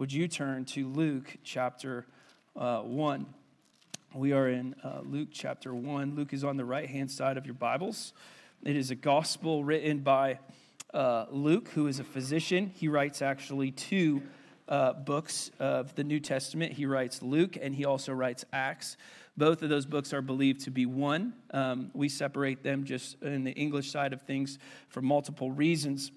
Would you turn to Luke chapter uh, 1? We are in uh, Luke chapter 1. Luke is on the right hand side of your Bibles. It is a gospel written by uh, Luke, who is a physician. He writes actually two uh, books of the New Testament. He writes Luke and he also writes Acts. Both of those books are believed to be one. Um, we separate them just in the English side of things for multiple reasons.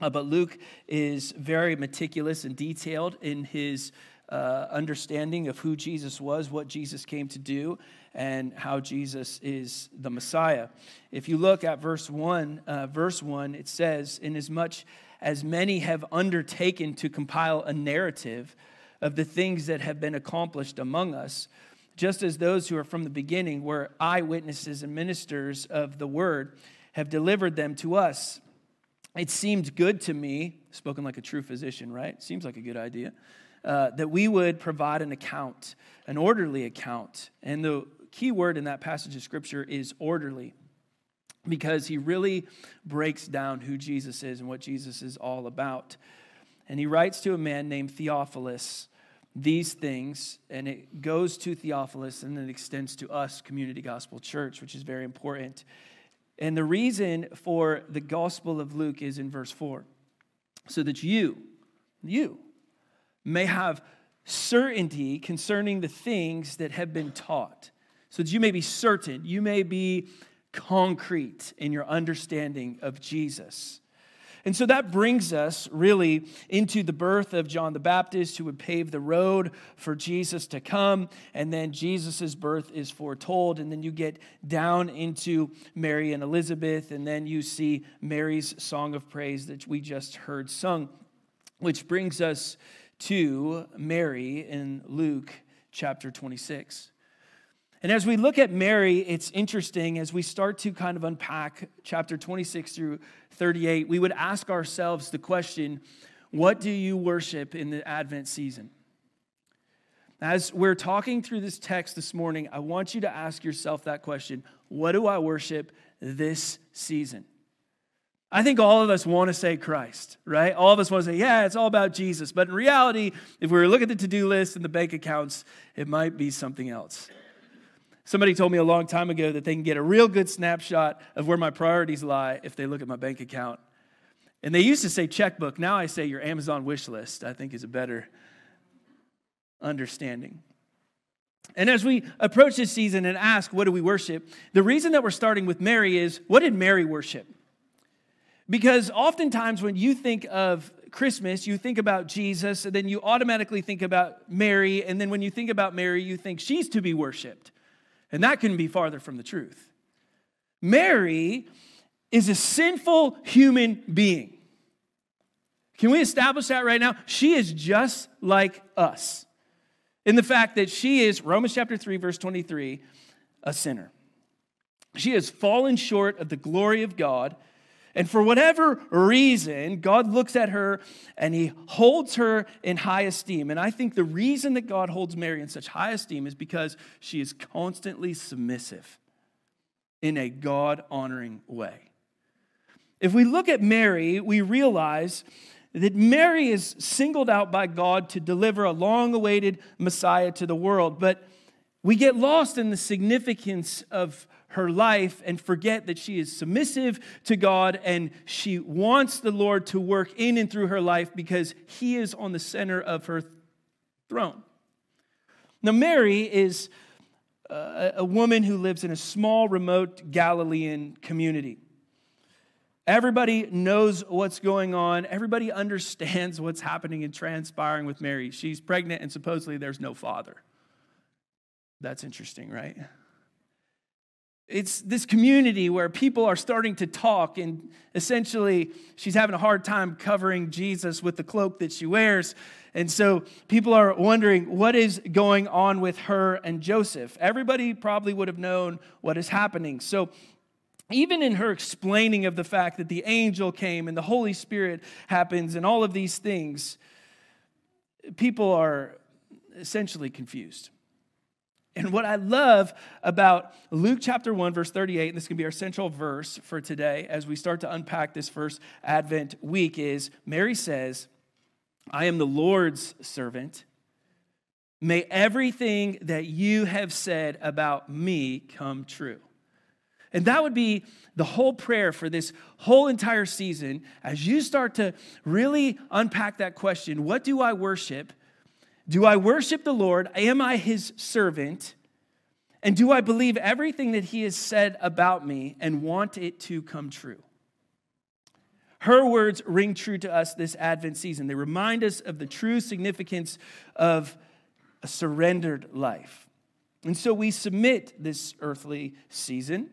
Uh, but Luke is very meticulous and detailed in his uh, understanding of who Jesus was, what Jesus came to do, and how Jesus is the Messiah. If you look at verse 1, uh, verse 1, it says, Inasmuch as many have undertaken to compile a narrative of the things that have been accomplished among us, just as those who are from the beginning were eyewitnesses and ministers of the word have delivered them to us. It seemed good to me, spoken like a true physician, right? Seems like a good idea, uh, that we would provide an account, an orderly account. And the key word in that passage of scripture is orderly because he really breaks down who Jesus is and what Jesus is all about. And he writes to a man named Theophilus these things, and it goes to Theophilus and then extends to us, Community Gospel Church, which is very important. And the reason for the Gospel of Luke is in verse 4 so that you, you, may have certainty concerning the things that have been taught. So that you may be certain, you may be concrete in your understanding of Jesus. And so that brings us really into the birth of John the Baptist, who would pave the road for Jesus to come. And then Jesus' birth is foretold. And then you get down into Mary and Elizabeth. And then you see Mary's song of praise that we just heard sung, which brings us to Mary in Luke chapter 26. And as we look at Mary, it's interesting as we start to kind of unpack chapter 26 through 38, we would ask ourselves the question what do you worship in the Advent season? As we're talking through this text this morning, I want you to ask yourself that question What do I worship this season? I think all of us want to say Christ, right? All of us want to say, yeah, it's all about Jesus. But in reality, if we were looking at the to do list and the bank accounts, it might be something else. Somebody told me a long time ago that they can get a real good snapshot of where my priorities lie if they look at my bank account. And they used to say checkbook. Now I say your Amazon wish list, I think is a better understanding. And as we approach this season and ask, what do we worship? The reason that we're starting with Mary is, what did Mary worship? Because oftentimes when you think of Christmas, you think about Jesus, and then you automatically think about Mary, and then when you think about Mary, you think she's to be worshiped. And that couldn't be farther from the truth. Mary is a sinful human being. Can we establish that right now? She is just like us in the fact that she is, Romans chapter 3, verse 23, a sinner. She has fallen short of the glory of God and for whatever reason, God looks at her and he holds her in high esteem. And I think the reason that God holds Mary in such high esteem is because she is constantly submissive in a God honoring way. If we look at Mary, we realize that Mary is singled out by God to deliver a long awaited Messiah to the world. But we get lost in the significance of her life and forget that she is submissive to God and she wants the Lord to work in and through her life because he is on the center of her throne. Now, Mary is a woman who lives in a small, remote Galilean community. Everybody knows what's going on. Everybody understands what's happening and transpiring with Mary. She's pregnant, and supposedly there's no father. That's interesting, right? It's this community where people are starting to talk, and essentially, she's having a hard time covering Jesus with the cloak that she wears. And so people are wondering what is going on with her and Joseph. Everybody probably would have known what is happening. So even in her explaining of the fact that the angel came and the Holy Spirit happens and all of these things, people are essentially confused. And what I love about Luke chapter 1, verse 38, and this can be our central verse for today as we start to unpack this first Advent week, is Mary says, I am the Lord's servant. May everything that you have said about me come true. And that would be the whole prayer for this whole entire season as you start to really unpack that question what do I worship? Do I worship the Lord? Am I his servant? And do I believe everything that he has said about me and want it to come true? Her words ring true to us this Advent season. They remind us of the true significance of a surrendered life. And so we submit this earthly season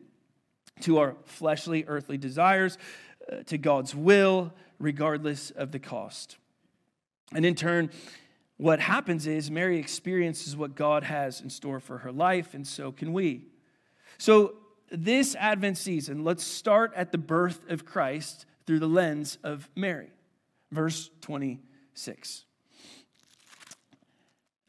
to our fleshly, earthly desires, uh, to God's will, regardless of the cost. And in turn, what happens is Mary experiences what God has in store for her life, and so can we. So, this Advent season, let's start at the birth of Christ through the lens of Mary. Verse 26.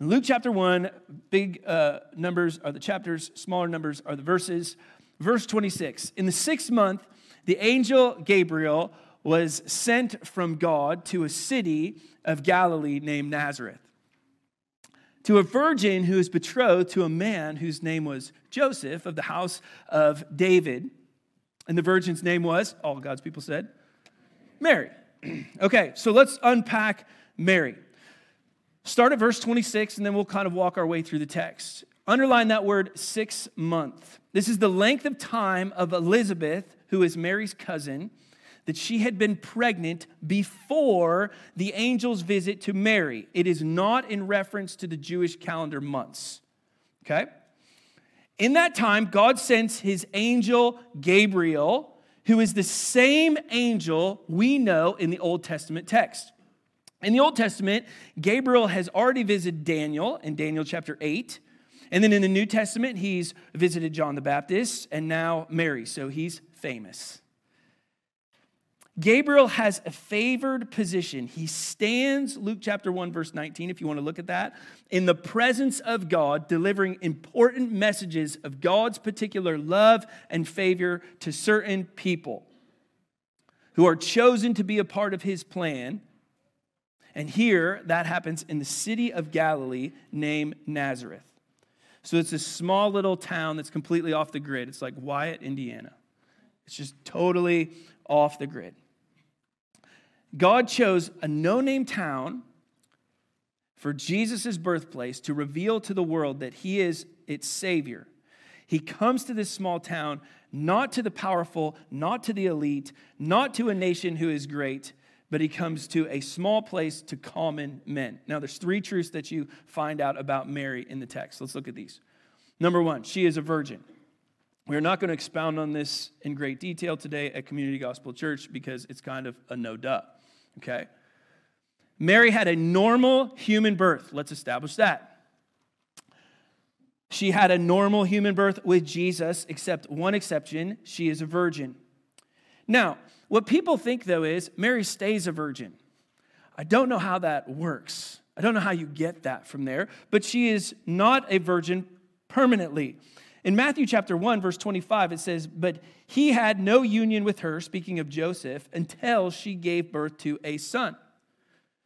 In Luke chapter 1, big uh, numbers are the chapters, smaller numbers are the verses. Verse 26 In the sixth month, the angel Gabriel was sent from God to a city of Galilee named Nazareth to a virgin who is betrothed to a man whose name was Joseph of the house of David. And the virgin's name was, all God's people said, Mary. okay, so let's unpack Mary. Start at verse 26, and then we'll kind of walk our way through the text. Underline that word six month. This is the length of time of Elizabeth, who is Mary's cousin, that she had been pregnant before the angel's visit to Mary. It is not in reference to the Jewish calendar months. Okay? In that time, God sends his angel Gabriel, who is the same angel we know in the Old Testament text. In the Old Testament, Gabriel has already visited Daniel in Daniel chapter 8. And then in the New Testament, he's visited John the Baptist and now Mary. So he's famous. Gabriel has a favored position. He stands, Luke chapter 1, verse 19, if you want to look at that, in the presence of God, delivering important messages of God's particular love and favor to certain people who are chosen to be a part of his plan. And here, that happens in the city of Galilee named Nazareth. So it's a small little town that's completely off the grid. It's like Wyatt, Indiana. It's just totally off the grid. God chose a no name town for Jesus' birthplace to reveal to the world that he is its Savior. He comes to this small town not to the powerful, not to the elite, not to a nation who is great, but he comes to a small place to common men. Now, there's three truths that you find out about Mary in the text. Let's look at these. Number one, she is a virgin. We're not going to expound on this in great detail today at Community Gospel Church because it's kind of a no duh. Okay? Mary had a normal human birth. Let's establish that. She had a normal human birth with Jesus, except one exception she is a virgin. Now, what people think though is Mary stays a virgin. I don't know how that works. I don't know how you get that from there, but she is not a virgin permanently. In Matthew chapter 1, verse 25, it says, But he had no union with her, speaking of Joseph, until she gave birth to a son.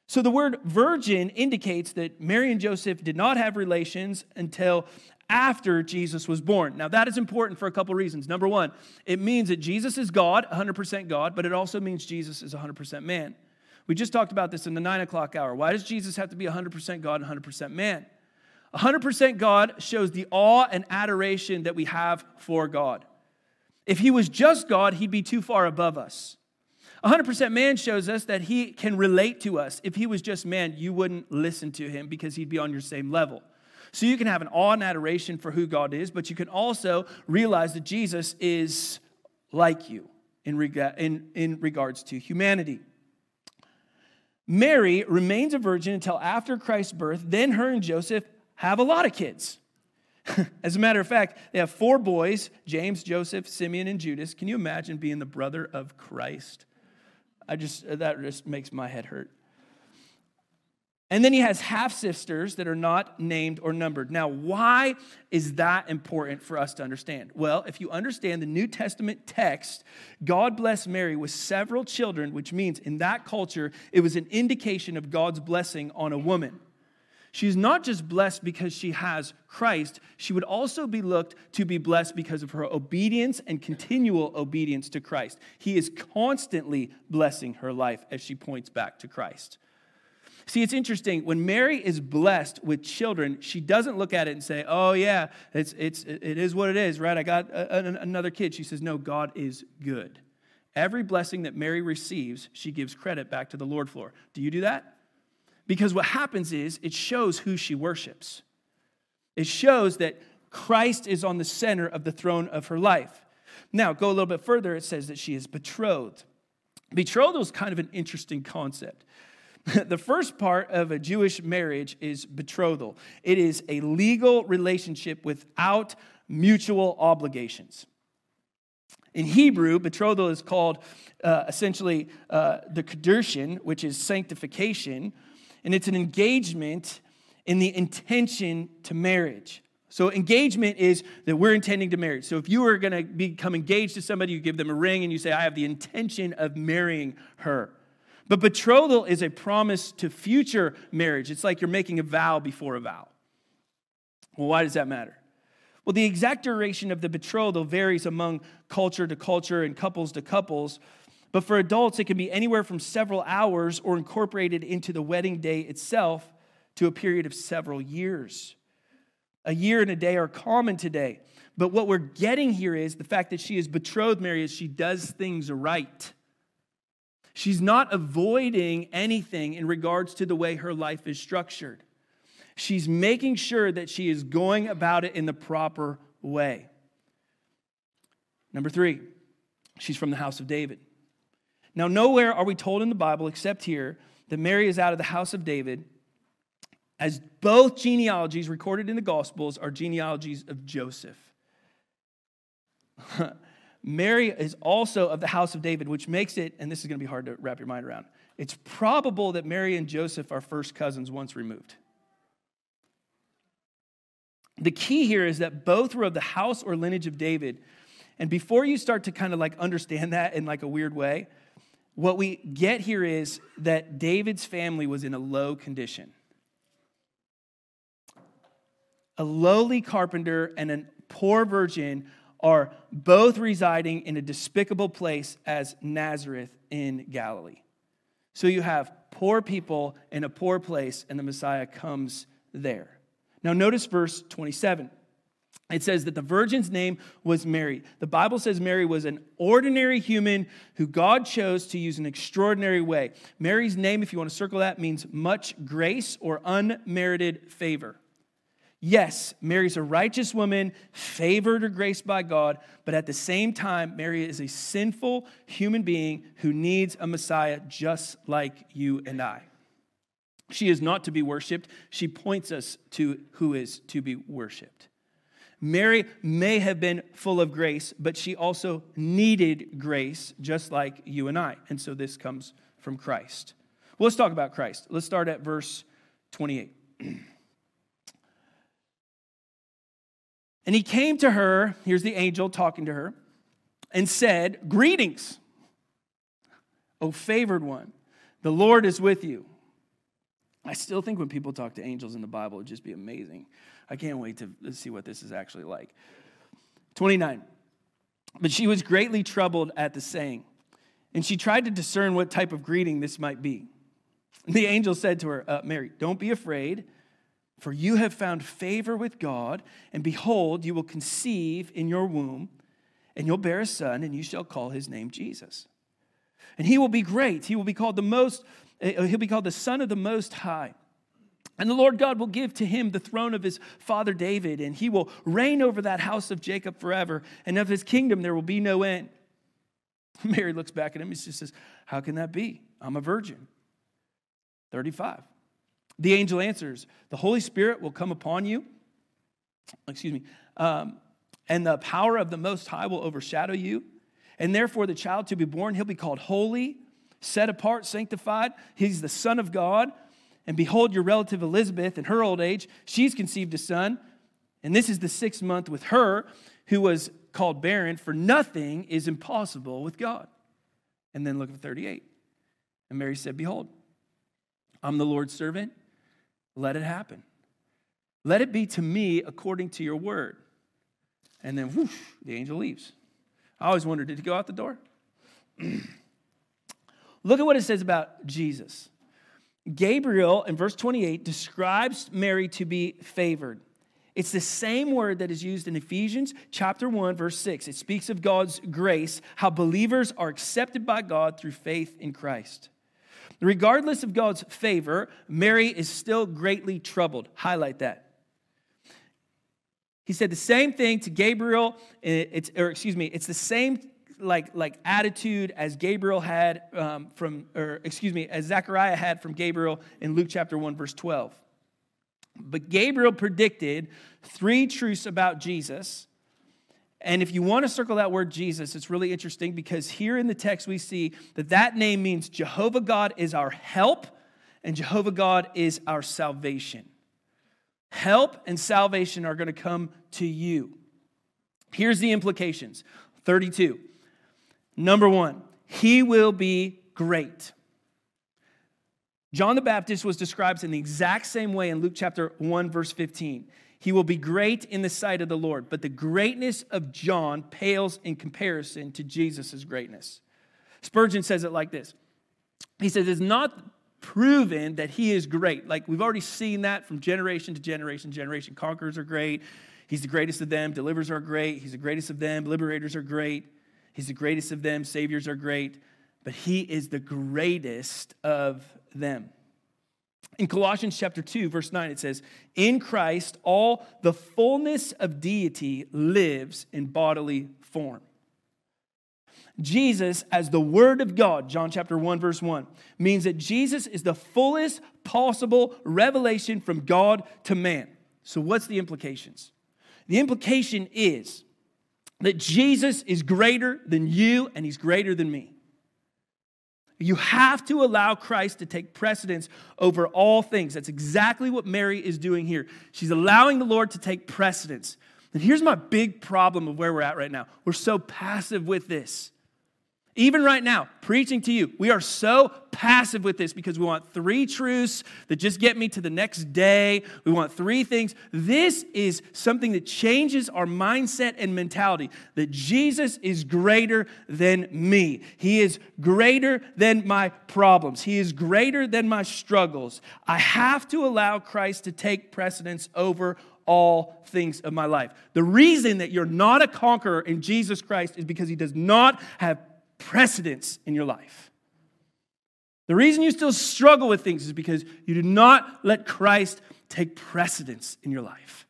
So the word virgin indicates that Mary and Joseph did not have relations until after Jesus was born. Now, that is important for a couple reasons. Number one, it means that Jesus is God, 100% God, but it also means Jesus is 100% man. We just talked about this in the nine o'clock hour. Why does Jesus have to be 100% God and 100% man? 100% God shows the awe and adoration that we have for God. If he was just God, he'd be too far above us. 100% man shows us that he can relate to us. If he was just man, you wouldn't listen to him because he'd be on your same level. So you can have an awe and adoration for who God is, but you can also realize that Jesus is like you in, rega- in, in regards to humanity. Mary remains a virgin until after Christ's birth. Then her and Joseph have a lot of kids. As a matter of fact, they have four boys James, Joseph, Simeon, and Judas. Can you imagine being the brother of Christ? I just, that just makes my head hurt. And then he has half sisters that are not named or numbered. Now, why is that important for us to understand? Well, if you understand the New Testament text, God blessed Mary with several children, which means in that culture, it was an indication of God's blessing on a woman. She's not just blessed because she has Christ, she would also be looked to be blessed because of her obedience and continual obedience to Christ. He is constantly blessing her life as she points back to Christ. See, it's interesting. When Mary is blessed with children, she doesn't look at it and say, oh, yeah, it's, it's, it is what it is, right? I got a, a, another kid. She says, no, God is good. Every blessing that Mary receives, she gives credit back to the Lord for. Do you do that? Because what happens is it shows who she worships. It shows that Christ is on the center of the throne of her life. Now, go a little bit further, it says that she is betrothed. Betrothal is kind of an interesting concept. the first part of a Jewish marriage is betrothal, it is a legal relationship without mutual obligations. In Hebrew, betrothal is called uh, essentially uh, the kedushin, which is sanctification, and it's an engagement in the intention to marriage. So, engagement is that we're intending to marry. So, if you are going to become engaged to somebody, you give them a ring and you say, I have the intention of marrying her. But betrothal is a promise to future marriage. It's like you're making a vow before a vow. Well, why does that matter? Well, the exact duration of the betrothal varies among culture to culture and couples to couples. But for adults, it can be anywhere from several hours or incorporated into the wedding day itself to a period of several years. A year and a day are common today. But what we're getting here is the fact that she is betrothed Mary is she does things right. She's not avoiding anything in regards to the way her life is structured. She's making sure that she is going about it in the proper way. Number three, she's from the house of David. Now, nowhere are we told in the Bible, except here, that Mary is out of the house of David, as both genealogies recorded in the Gospels are genealogies of Joseph. Mary is also of the house of David, which makes it, and this is going to be hard to wrap your mind around, it's probable that Mary and Joseph are first cousins once removed. The key here is that both were of the house or lineage of David. And before you start to kind of like understand that in like a weird way, what we get here is that David's family was in a low condition. A lowly carpenter and a poor virgin are both residing in a despicable place as Nazareth in Galilee. So you have poor people in a poor place, and the Messiah comes there. Now, notice verse 27. It says that the virgin's name was Mary. The Bible says Mary was an ordinary human who God chose to use an extraordinary way. Mary's name, if you want to circle that, means much grace or unmerited favor. Yes, Mary's a righteous woman, favored or graced by God, but at the same time, Mary is a sinful human being who needs a Messiah just like you and I. She is not to be worshiped. She points us to who is to be worshiped. Mary may have been full of grace, but she also needed grace, just like you and I. And so this comes from Christ. Well, let's talk about Christ. Let's start at verse 28. And he came to her, here's the angel talking to her, and said, Greetings, O favored one, the Lord is with you. I still think when people talk to angels in the Bible, it'd just be amazing. I can't wait to see what this is actually like. 29. But she was greatly troubled at the saying, and she tried to discern what type of greeting this might be. The angel said to her, uh, Mary, don't be afraid. For you have found favor with God, and behold, you will conceive in your womb, and you'll bear a son, and you shall call his name Jesus. And he will be great. He will be called the most, uh, he'll be called the Son of the Most High. And the Lord God will give to him the throne of his father David, and he will reign over that house of Jacob forever, and of his kingdom there will be no end. Mary looks back at him and she says, How can that be? I'm a virgin. 35. The angel answers, The Holy Spirit will come upon you. Excuse me. Um, and the power of the Most High will overshadow you. And therefore, the child to be born, he'll be called holy, set apart, sanctified. He's the Son of God. And behold, your relative Elizabeth, in her old age, she's conceived a son. And this is the sixth month with her, who was called barren, for nothing is impossible with God. And then look at 38. And Mary said, Behold, I'm the Lord's servant. Let it happen. Let it be to me according to your word. And then whoosh, the angel leaves. I always wondered, did he go out the door? Look at what it says about Jesus. Gabriel in verse 28 describes Mary to be favored. It's the same word that is used in Ephesians chapter 1 verse 6. It speaks of God's grace, how believers are accepted by God through faith in Christ. Regardless of God's favor, Mary is still greatly troubled. Highlight that. He said the same thing to Gabriel, eh, it's, or excuse me, it's the same like, like attitude as Gabriel had um, from, or excuse me, as Zechariah had from Gabriel in Luke chapter 1, verse 12. But Gabriel predicted three truths about Jesus. And if you want to circle that word Jesus, it's really interesting because here in the text we see that that name means Jehovah God is our help and Jehovah God is our salvation. Help and salvation are going to come to you. Here's the implications 32. Number one, he will be great. John the Baptist was described in the exact same way in Luke chapter 1, verse 15. He will be great in the sight of the Lord, but the greatness of John pales in comparison to Jesus' greatness. Spurgeon says it like this He says, It's not proven that he is great. Like we've already seen that from generation to generation, generation. Conquerors are great. He's the greatest of them. Deliverers are great. He's the greatest of them. Liberators are great. He's the greatest of them. Saviors are great. But he is the greatest of them. In Colossians chapter 2, verse 9, it says, In Christ, all the fullness of deity lives in bodily form. Jesus as the Word of God, John chapter 1, verse 1, means that Jesus is the fullest possible revelation from God to man. So, what's the implications? The implication is that Jesus is greater than you and he's greater than me. You have to allow Christ to take precedence over all things. That's exactly what Mary is doing here. She's allowing the Lord to take precedence. And here's my big problem of where we're at right now we're so passive with this. Even right now, preaching to you, we are so passive with this because we want three truths that just get me to the next day. We want three things. This is something that changes our mindset and mentality that Jesus is greater than me. He is greater than my problems. He is greater than my struggles. I have to allow Christ to take precedence over all things of my life. The reason that you're not a conqueror in Jesus Christ is because he does not have precedence in your life. The reason you still struggle with things is because you do not let Christ take precedence in your life.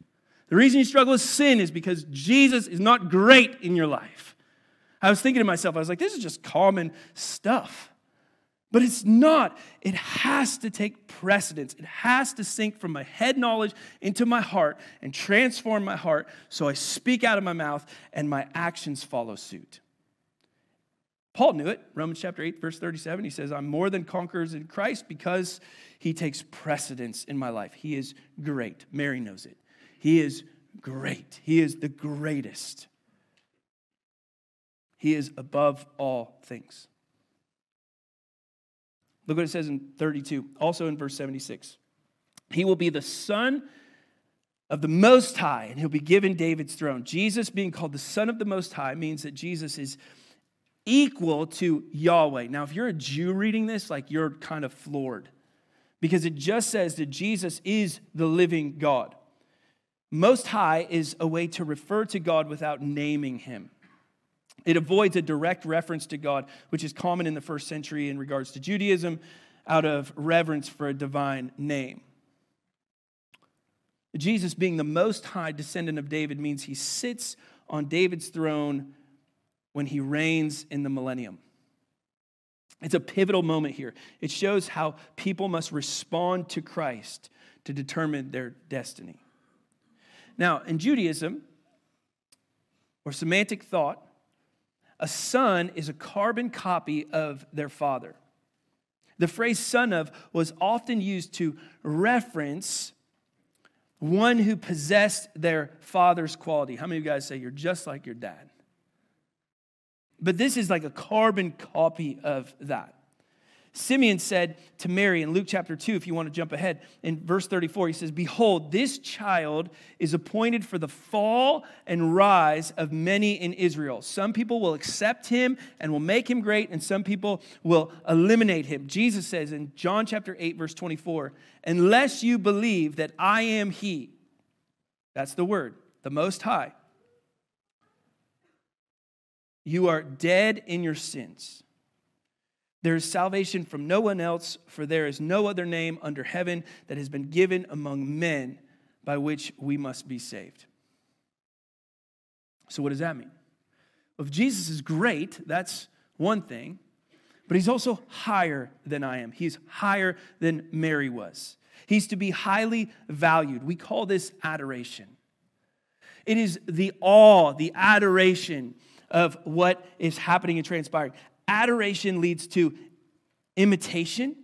The reason you struggle with sin is because Jesus is not great in your life. I was thinking to myself, I was like, this is just common stuff. But it's not. It has to take precedence. It has to sink from my head knowledge into my heart and transform my heart so I speak out of my mouth and my actions follow suit. Paul knew it. Romans chapter 8, verse 37, he says, I'm more than conquerors in Christ because he takes precedence in my life. He is great. Mary knows it. He is great. He is the greatest. He is above all things. Look what it says in 32, also in verse 76. He will be the Son of the Most High, and he'll be given David's throne. Jesus being called the Son of the Most High means that Jesus is equal to Yahweh. Now, if you're a Jew reading this, like you're kind of floored because it just says that Jesus is the living God. Most High is a way to refer to God without naming him. It avoids a direct reference to God, which is common in the first century in regards to Judaism, out of reverence for a divine name. Jesus being the most high descendant of David means he sits on David's throne when he reigns in the millennium. It's a pivotal moment here. It shows how people must respond to Christ to determine their destiny. Now, in Judaism, or Semitic thought, a son is a carbon copy of their father. The phrase son of was often used to reference one who possessed their father's quality. How many of you guys say you're just like your dad? But this is like a carbon copy of that. Simeon said to Mary in Luke chapter 2, if you want to jump ahead, in verse 34, he says, Behold, this child is appointed for the fall and rise of many in Israel. Some people will accept him and will make him great, and some people will eliminate him. Jesus says in John chapter 8, verse 24, Unless you believe that I am he, that's the word, the Most High, you are dead in your sins. There is salvation from no one else, for there is no other name under heaven that has been given among men by which we must be saved. So, what does that mean? If Jesus is great, that's one thing, but he's also higher than I am. He's higher than Mary was. He's to be highly valued. We call this adoration. It is the awe, the adoration of what is happening and transpiring. Adoration leads to imitation,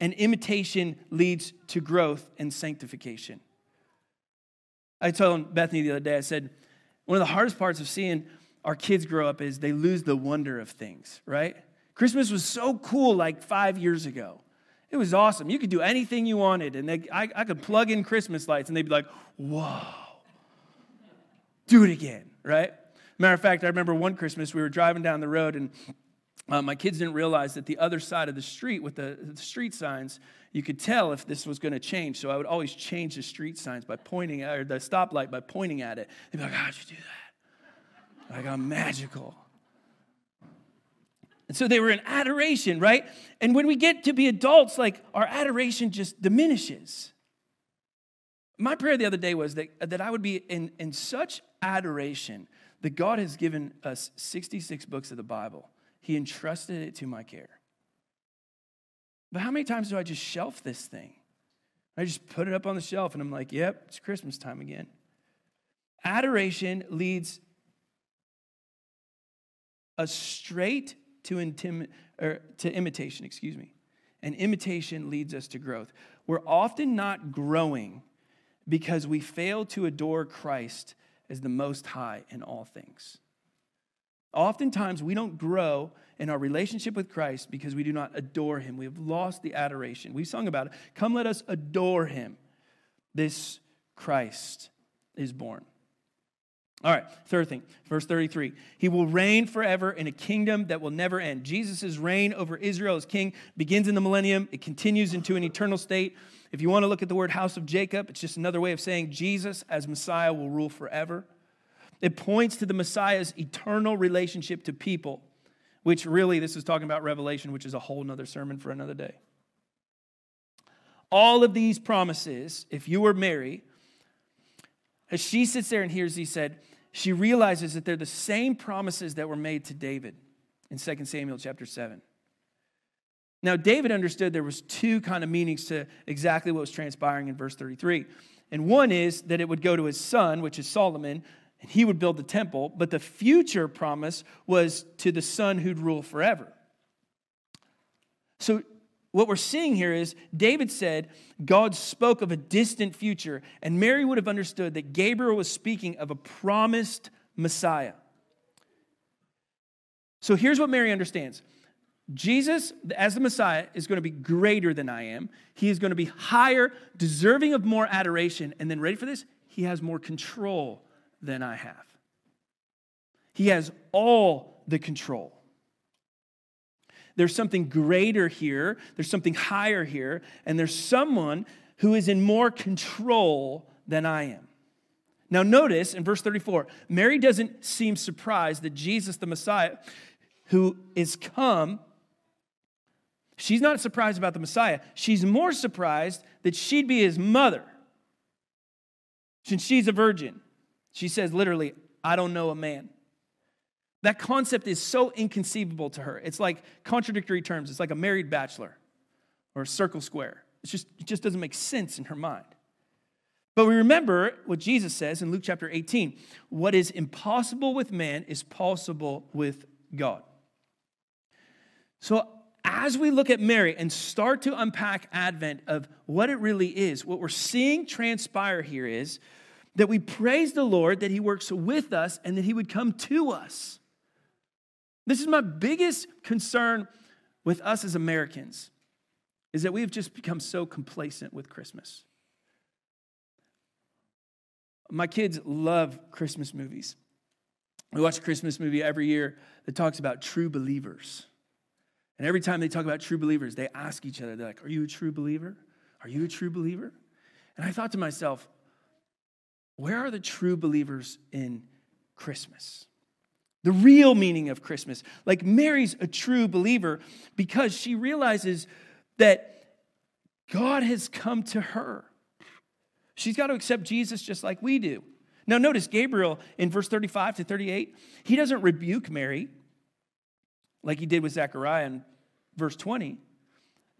and imitation leads to growth and sanctification. I told Bethany the other day, I said, one of the hardest parts of seeing our kids grow up is they lose the wonder of things, right? Christmas was so cool like five years ago. It was awesome. You could do anything you wanted, and they, I, I could plug in Christmas lights, and they'd be like, whoa, do it again, right? Matter of fact, I remember one Christmas we were driving down the road, and uh, my kids didn't realize that the other side of the street with the, the street signs, you could tell if this was going to change. So I would always change the street signs by pointing at, or the stoplight by pointing at it. They'd be like, How'd you do that? Like, I'm magical. And so they were in adoration, right? And when we get to be adults, like our adoration just diminishes. My prayer the other day was that, that I would be in, in such adoration that God has given us 66 books of the Bible he entrusted it to my care. But how many times do I just shelf this thing? I just put it up on the shelf and I'm like, yep, it's Christmas time again. Adoration leads us straight to, intim- or to imitation, excuse me. And imitation leads us to growth. We're often not growing because we fail to adore Christ as the most high in all things. Oftentimes, we don't grow in our relationship with Christ because we do not adore him. We have lost the adoration. We sung about it. Come, let us adore him. This Christ is born. All right, third thing, verse 33. He will reign forever in a kingdom that will never end. Jesus' reign over Israel as king begins in the millennium, it continues into an eternal state. If you want to look at the word house of Jacob, it's just another way of saying Jesus as Messiah will rule forever. It points to the Messiah's eternal relationship to people, which really, this is talking about Revelation, which is a whole nother sermon for another day. All of these promises, if you were Mary, as she sits there and hears these said, she realizes that they're the same promises that were made to David in 2 Samuel chapter 7. Now, David understood there was two kind of meanings to exactly what was transpiring in verse 33. And one is that it would go to his son, which is Solomon, and he would build the temple, but the future promise was to the son who'd rule forever. So, what we're seeing here is David said God spoke of a distant future, and Mary would have understood that Gabriel was speaking of a promised Messiah. So, here's what Mary understands Jesus, as the Messiah, is going to be greater than I am. He is going to be higher, deserving of more adoration. And then, ready for this? He has more control than I have. He has all the control. There's something greater here, there's something higher here, and there's someone who is in more control than I am. Now, notice in verse 34, Mary doesn't seem surprised that Jesus, the Messiah, who is come, she's not surprised about the Messiah. She's more surprised that she'd be his mother. Since she's a virgin, she says literally, I don't know a man. That concept is so inconceivable to her. It's like contradictory terms. It's like a married bachelor or a circle square. It's just, it just doesn't make sense in her mind. But we remember what Jesus says in Luke chapter 18 what is impossible with man is possible with God. So, as we look at Mary and start to unpack Advent of what it really is, what we're seeing transpire here is that we praise the Lord that He works with us and that He would come to us. This is my biggest concern with us as Americans is that we have just become so complacent with Christmas. My kids love Christmas movies. We watch a Christmas movie every year that talks about true believers. And every time they talk about true believers, they ask each other, they're like, Are you a true believer? Are you a true believer? And I thought to myself, where are the true believers in Christmas? The real meaning of Christmas. Like Mary's a true believer because she realizes that God has come to her. She's got to accept Jesus just like we do. Now, notice Gabriel in verse 35 to 38, he doesn't rebuke Mary like he did with Zechariah in verse 20.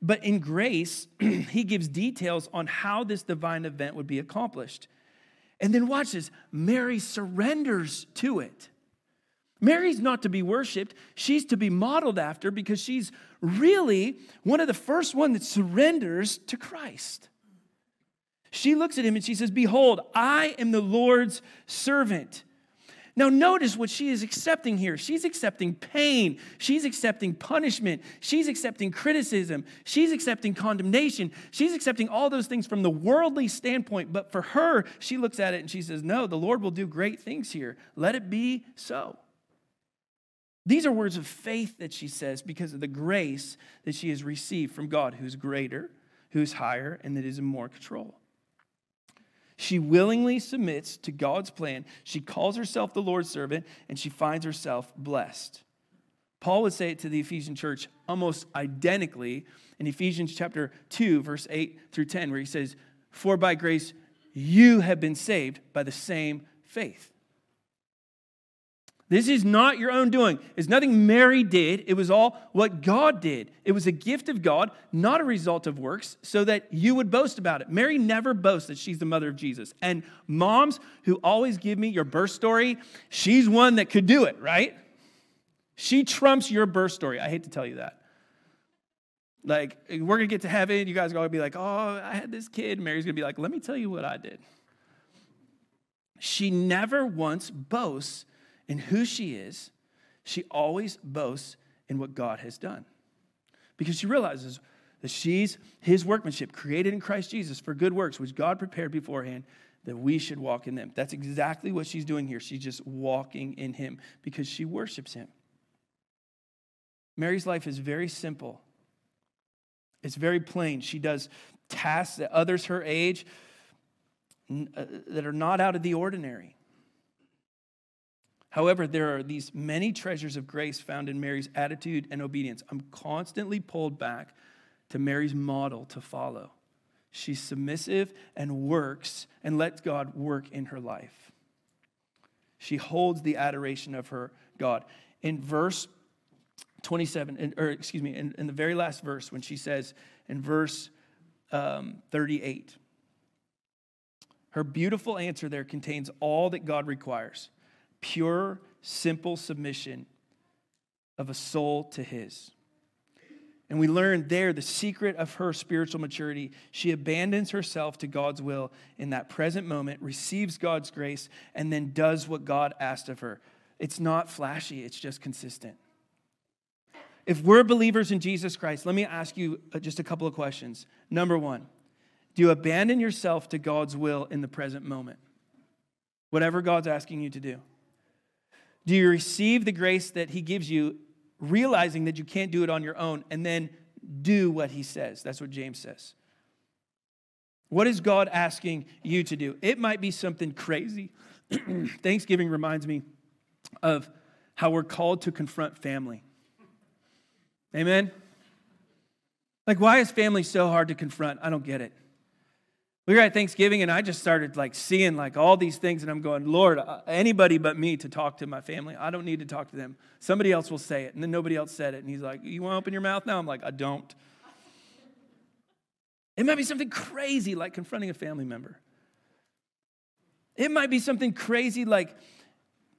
But in grace, he gives details on how this divine event would be accomplished. And then watch this Mary surrenders to it. Mary's not to be worshiped, she's to be modeled after because she's really one of the first one that surrenders to Christ. She looks at him and she says, Behold, I am the Lord's servant. Now, notice what she is accepting here. She's accepting pain. She's accepting punishment. She's accepting criticism. She's accepting condemnation. She's accepting all those things from the worldly standpoint. But for her, she looks at it and she says, No, the Lord will do great things here. Let it be so. These are words of faith that she says because of the grace that she has received from God, who's greater, who's higher, and that is in more control. She willingly submits to God's plan. She calls herself the Lord's servant, and she finds herself blessed. Paul would say it to the Ephesian church almost identically in Ephesians chapter 2, verse 8 through 10, where he says, For by grace you have been saved by the same faith. This is not your own doing. It's nothing Mary did. It was all what God did. It was a gift of God, not a result of works, so that you would boast about it. Mary never boasts that she's the mother of Jesus. And moms who always give me your birth story, she's one that could do it, right? She trumps your birth story. I hate to tell you that. Like, we're gonna get to heaven, you guys are gonna be like, oh, I had this kid. Mary's gonna be like, let me tell you what I did. She never once boasts in who she is, she always boasts in what God has done. Because she realizes that she's his workmanship, created in Christ Jesus for good works, which God prepared beforehand that we should walk in them. That's exactly what she's doing here. She's just walking in him because she worships him. Mary's life is very simple. It's very plain. She does tasks that others her age uh, that are not out of the ordinary. However, there are these many treasures of grace found in Mary's attitude and obedience. I'm constantly pulled back to Mary's model to follow. She's submissive and works and lets God work in her life. She holds the adoration of her God. In verse 27, or excuse me, in, in the very last verse, when she says in verse um, 38, her beautiful answer there contains all that God requires pure, simple submission of a soul to His. And we learn there the secret of her spiritual maturity. She abandons herself to God's will in that present moment, receives God's grace, and then does what God asked of her. It's not flashy, it's just consistent. If we're believers in Jesus Christ, let me ask you uh, just a couple of questions. Number one, do you abandon yourself to God's will in the present moment? Whatever God's asking you to do. Do you receive the grace that He gives you, realizing that you can't do it on your own, and then do what He says? That's what James says. What is God asking you to do? It might be something crazy. Thanksgiving reminds me of how we're called to confront family. Amen? Like, why is family so hard to confront? I don't get it. We were at Thanksgiving and I just started like seeing like all these things and I'm going, Lord, uh, anybody but me to talk to my family. I don't need to talk to them. Somebody else will say it. And then nobody else said it. And he's like, You want to open your mouth now? I'm like, I don't. It might be something crazy like confronting a family member. It might be something crazy like,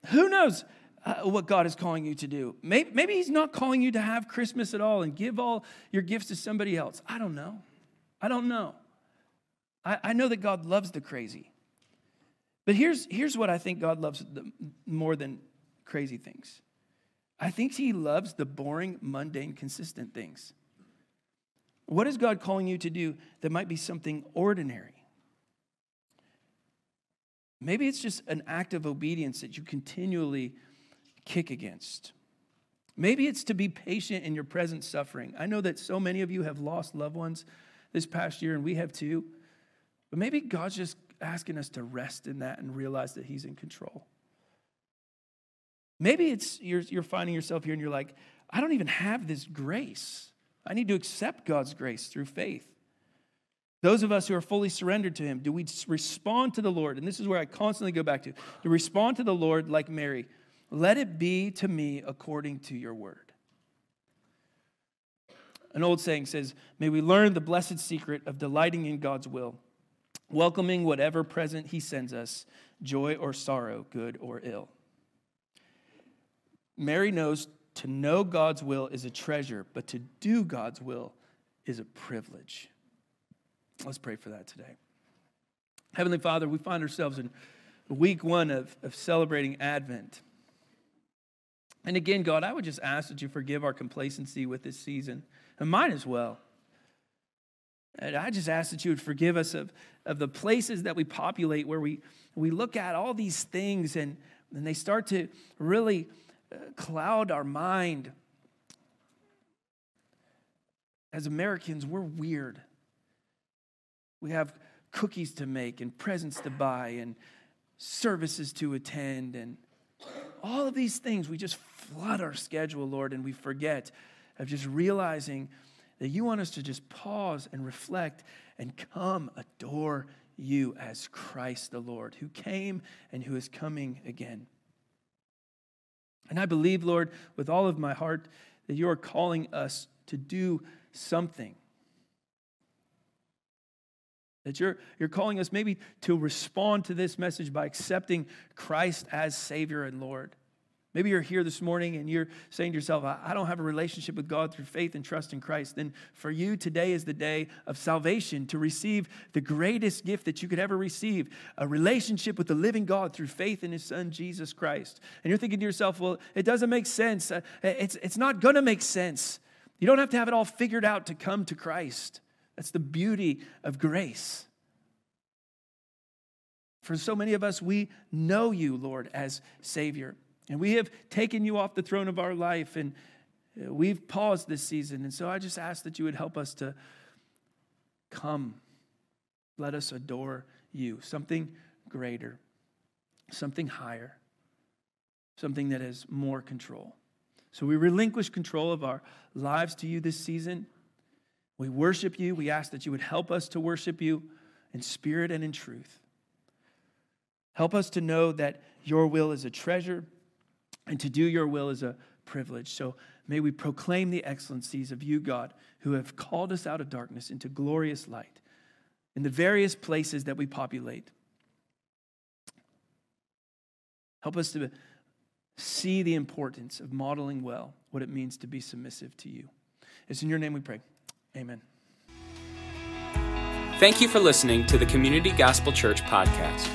who knows uh, what God is calling you to do? Maybe, maybe He's not calling you to have Christmas at all and give all your gifts to somebody else. I don't know. I don't know. I, I know that God loves the crazy. But here's, here's what I think God loves the, more than crazy things I think He loves the boring, mundane, consistent things. What is God calling you to do that might be something ordinary? Maybe it's just an act of obedience that you continually kick against. Maybe it's to be patient in your present suffering. I know that so many of you have lost loved ones this past year, and we have too. But maybe God's just asking us to rest in that and realize that He's in control. Maybe it's you're, you're finding yourself here and you're like, I don't even have this grace. I need to accept God's grace through faith. Those of us who are fully surrendered to Him, do we respond to the Lord? And this is where I constantly go back to to respond to the Lord like Mary. Let it be to me according to your word. An old saying says, May we learn the blessed secret of delighting in God's will, welcoming whatever present He sends us, joy or sorrow, good or ill. Mary knows to know God's will is a treasure, but to do God's will is a privilege. Let's pray for that today. Heavenly Father, we find ourselves in week one of, of celebrating Advent. And again, God, I would just ask that you forgive our complacency with this season, and mine as well. And I just ask that you would forgive us of, of the places that we populate where we, we look at all these things and, and they start to really uh, cloud our mind. As Americans, we're weird. We have cookies to make and presents to buy and services to attend and all of these things. We just flood our schedule, Lord, and we forget of just realizing that you want us to just pause and reflect and come adore you as Christ the Lord, who came and who is coming again. And I believe, Lord, with all of my heart, that you are calling us to do something. That you're, you're calling us maybe to respond to this message by accepting Christ as Savior and Lord. Maybe you're here this morning and you're saying to yourself, I don't have a relationship with God through faith and trust in Christ. Then for you, today is the day of salvation to receive the greatest gift that you could ever receive a relationship with the living God through faith in His Son, Jesus Christ. And you're thinking to yourself, well, it doesn't make sense. Uh, it's, it's not going to make sense. You don't have to have it all figured out to come to Christ. That's the beauty of grace. For so many of us, we know you, Lord, as Savior. And we have taken you off the throne of our life and uh, we've paused this season. And so I just ask that you would help us to come. Let us adore you. Something greater, something higher, something that has more control. So we relinquish control of our lives to you this season. We worship you. We ask that you would help us to worship you in spirit and in truth. Help us to know that your will is a treasure and to do your will is a privilege. So may we proclaim the excellencies of you, God, who have called us out of darkness into glorious light in the various places that we populate. Help us to see the importance of modeling well what it means to be submissive to you. It's in your name we pray. Amen. Thank you for listening to the Community Gospel Church podcast.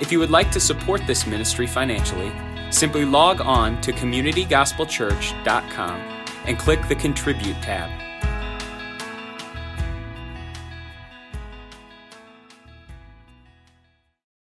If you would like to support this ministry financially, Simply log on to communitygospelchurch.com and click the Contribute tab.